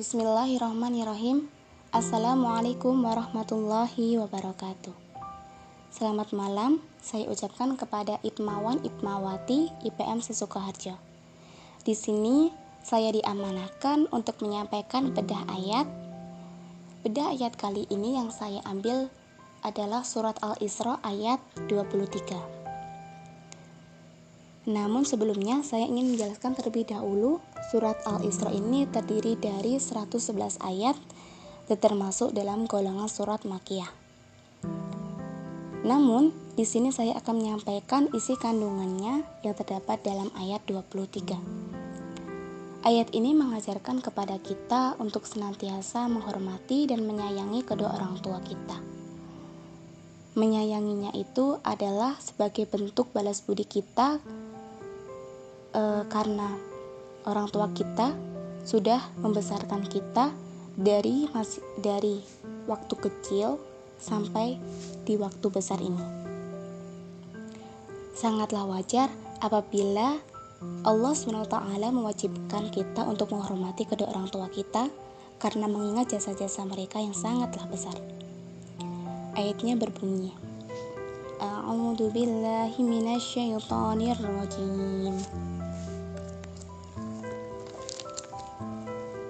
Bismillahirrahmanirrahim. Assalamualaikum warahmatullahi wabarakatuh. Selamat malam, saya ucapkan kepada Itmawan Itmawati IPM Sesukoharjo. Di sini saya diamanahkan untuk menyampaikan bedah ayat. Bedah ayat kali ini yang saya ambil adalah surat Al-Isra ayat 23. Namun sebelumnya saya ingin menjelaskan terlebih dahulu surat Al-Isra ini terdiri dari 111 ayat termasuk dalam golongan surat Makiyah. Namun, di sini saya akan menyampaikan isi kandungannya yang terdapat dalam ayat 23. Ayat ini mengajarkan kepada kita untuk senantiasa menghormati dan menyayangi kedua orang tua kita. Menyayanginya itu adalah sebagai bentuk balas budi kita e, karena orang tua kita sudah membesarkan kita dari masih dari waktu kecil sampai di waktu besar ini. Sangatlah wajar apabila Allah SWT mewajibkan kita untuk menghormati kedua orang tua kita karena mengingat jasa-jasa mereka yang sangatlah besar. Ayatnya berbunyi, A'udzu billahi.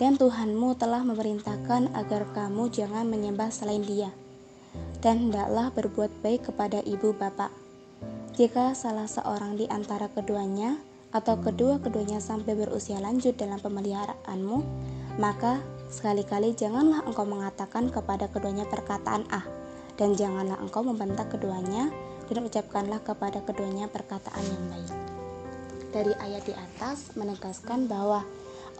dan Tuhanmu telah memerintahkan agar kamu jangan menyembah selain Dia, dan hendaklah berbuat baik kepada ibu bapak. Jika salah seorang di antara keduanya atau kedua-keduanya sampai berusia lanjut dalam pemeliharaanmu, maka sekali-kali janganlah engkau mengatakan kepada keduanya perkataan ah, dan janganlah engkau membentak keduanya dan ucapkanlah kepada keduanya perkataan yang baik. Dari ayat di atas menegaskan bahwa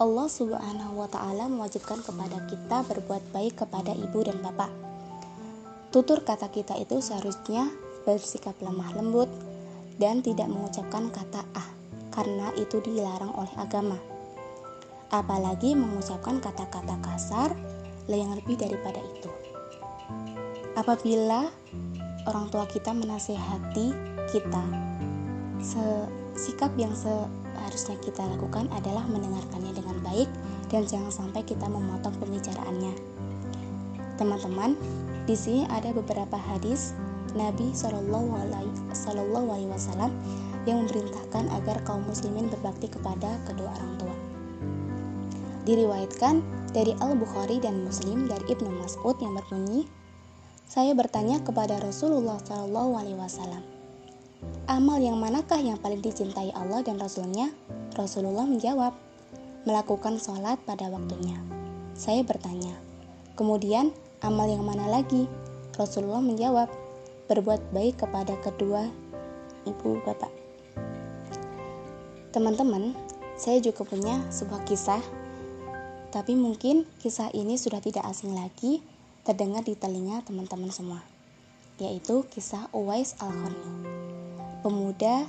Allah Subhanahu wa taala mewajibkan kepada kita berbuat baik kepada ibu dan bapak. Tutur kata kita itu seharusnya bersikap lemah lembut dan tidak mengucapkan kata ah karena itu dilarang oleh agama. Apalagi mengucapkan kata-kata kasar yang lebih daripada itu. Apabila orang tua kita menasehati kita, sikap yang se harusnya kita lakukan adalah mendengarkannya dengan baik dan jangan sampai kita memotong pembicaraannya. Teman-teman, di sini ada beberapa hadis Nabi Shallallahu Alaihi Wasallam yang memerintahkan agar kaum muslimin berbakti kepada kedua orang tua. Diriwayatkan dari Al Bukhari dan Muslim dari Ibnu Mas'ud yang berbunyi, saya bertanya kepada Rasulullah Shallallahu Alaihi Wasallam, Amal yang manakah yang paling dicintai Allah dan Rasulnya? Rasulullah menjawab, melakukan sholat pada waktunya. Saya bertanya, kemudian amal yang mana lagi? Rasulullah menjawab, berbuat baik kepada kedua ibu bapak. Teman-teman, saya juga punya sebuah kisah, tapi mungkin kisah ini sudah tidak asing lagi terdengar di telinga teman-teman semua, yaitu kisah Uwais Al-Qarni pemuda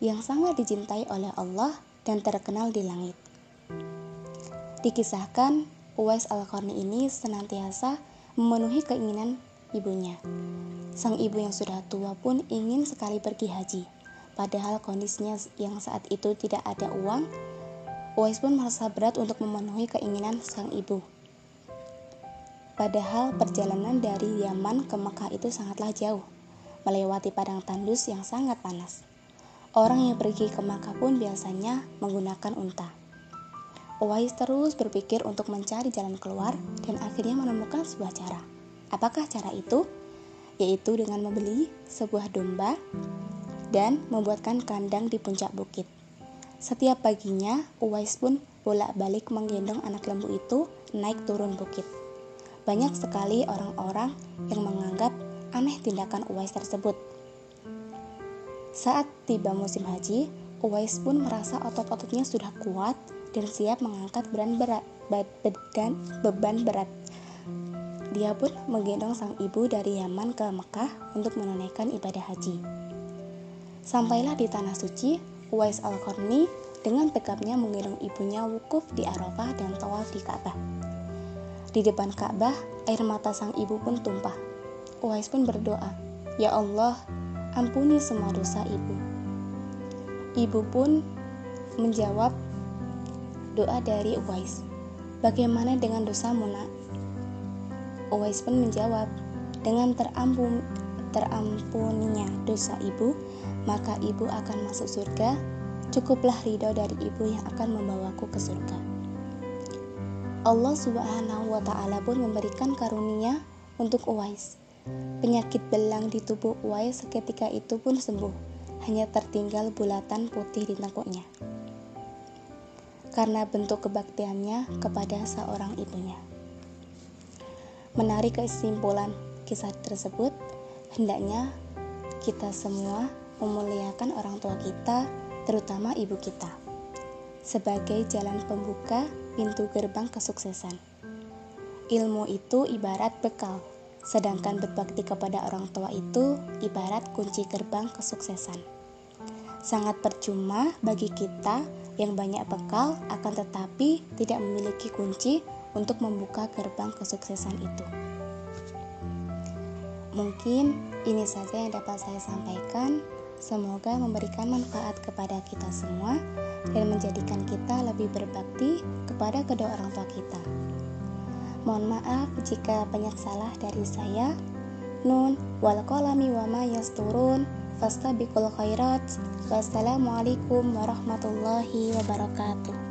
yang sangat dicintai oleh Allah dan terkenal di langit. Dikisahkan, Uwais Al-Qarni ini senantiasa memenuhi keinginan ibunya. Sang ibu yang sudah tua pun ingin sekali pergi haji. Padahal kondisinya yang saat itu tidak ada uang, Uwais pun merasa berat untuk memenuhi keinginan sang ibu. Padahal perjalanan dari Yaman ke Mekah itu sangatlah jauh melewati padang tandus yang sangat panas. Orang yang pergi ke Makkah pun biasanya menggunakan unta. Uwais terus berpikir untuk mencari jalan keluar dan akhirnya menemukan sebuah cara. Apakah cara itu? Yaitu dengan membeli sebuah domba dan membuatkan kandang di puncak bukit. Setiap paginya, Uwais pun bolak-balik menggendong anak lembu itu naik turun bukit. Banyak sekali orang-orang yang menganggap aneh tindakan Uwais tersebut. Saat tiba musim haji, Uwais pun merasa otot-ototnya sudah kuat dan siap mengangkat beban berat, beban, beban berat. Dia pun menggendong sang ibu dari Yaman ke Mekah untuk menunaikan ibadah haji. Sampailah di tanah suci, Uwais al-Qarni dengan tegapnya menggendong ibunya wukuf di Arafah dan tawaf di Ka'bah. Di depan Ka'bah, air mata sang ibu pun tumpah. Uwais pun berdoa, "Ya Allah, ampuni semua dosa ibu." Ibu pun menjawab doa dari Uwais. Bagaimana dengan dosa Nak? Uwais pun menjawab, dengan terampun, terampuninya dosa ibu, maka ibu akan masuk surga. Cukuplah ridho dari ibu yang akan membawaku ke surga. Allah Subhanahu wa Ta'ala pun memberikan karunia untuk Uwais. Penyakit belang di tubuh Uwais seketika itu pun sembuh, hanya tertinggal bulatan putih di tengkuknya. Karena bentuk kebaktiannya kepada seorang ibunya. Menarik kesimpulan kisah tersebut, hendaknya kita semua memuliakan orang tua kita, terutama ibu kita, sebagai jalan pembuka pintu gerbang kesuksesan. Ilmu itu ibarat bekal, sedangkan berbakti kepada orang tua itu ibarat kunci gerbang kesuksesan. Sangat percuma bagi kita yang banyak bekal, akan tetapi tidak memiliki kunci untuk membuka gerbang kesuksesan itu. Mungkin ini saja yang dapat saya sampaikan. Semoga memberikan manfaat kepada kita semua dan menjadikan kita lebih berbakti kepada kedua orang tua kita. Mohon maaf jika banyak salah dari saya. Nun wal qalami wa ma yasturun khairat. Wassalamualaikum warahmatullahi wabarakatuh.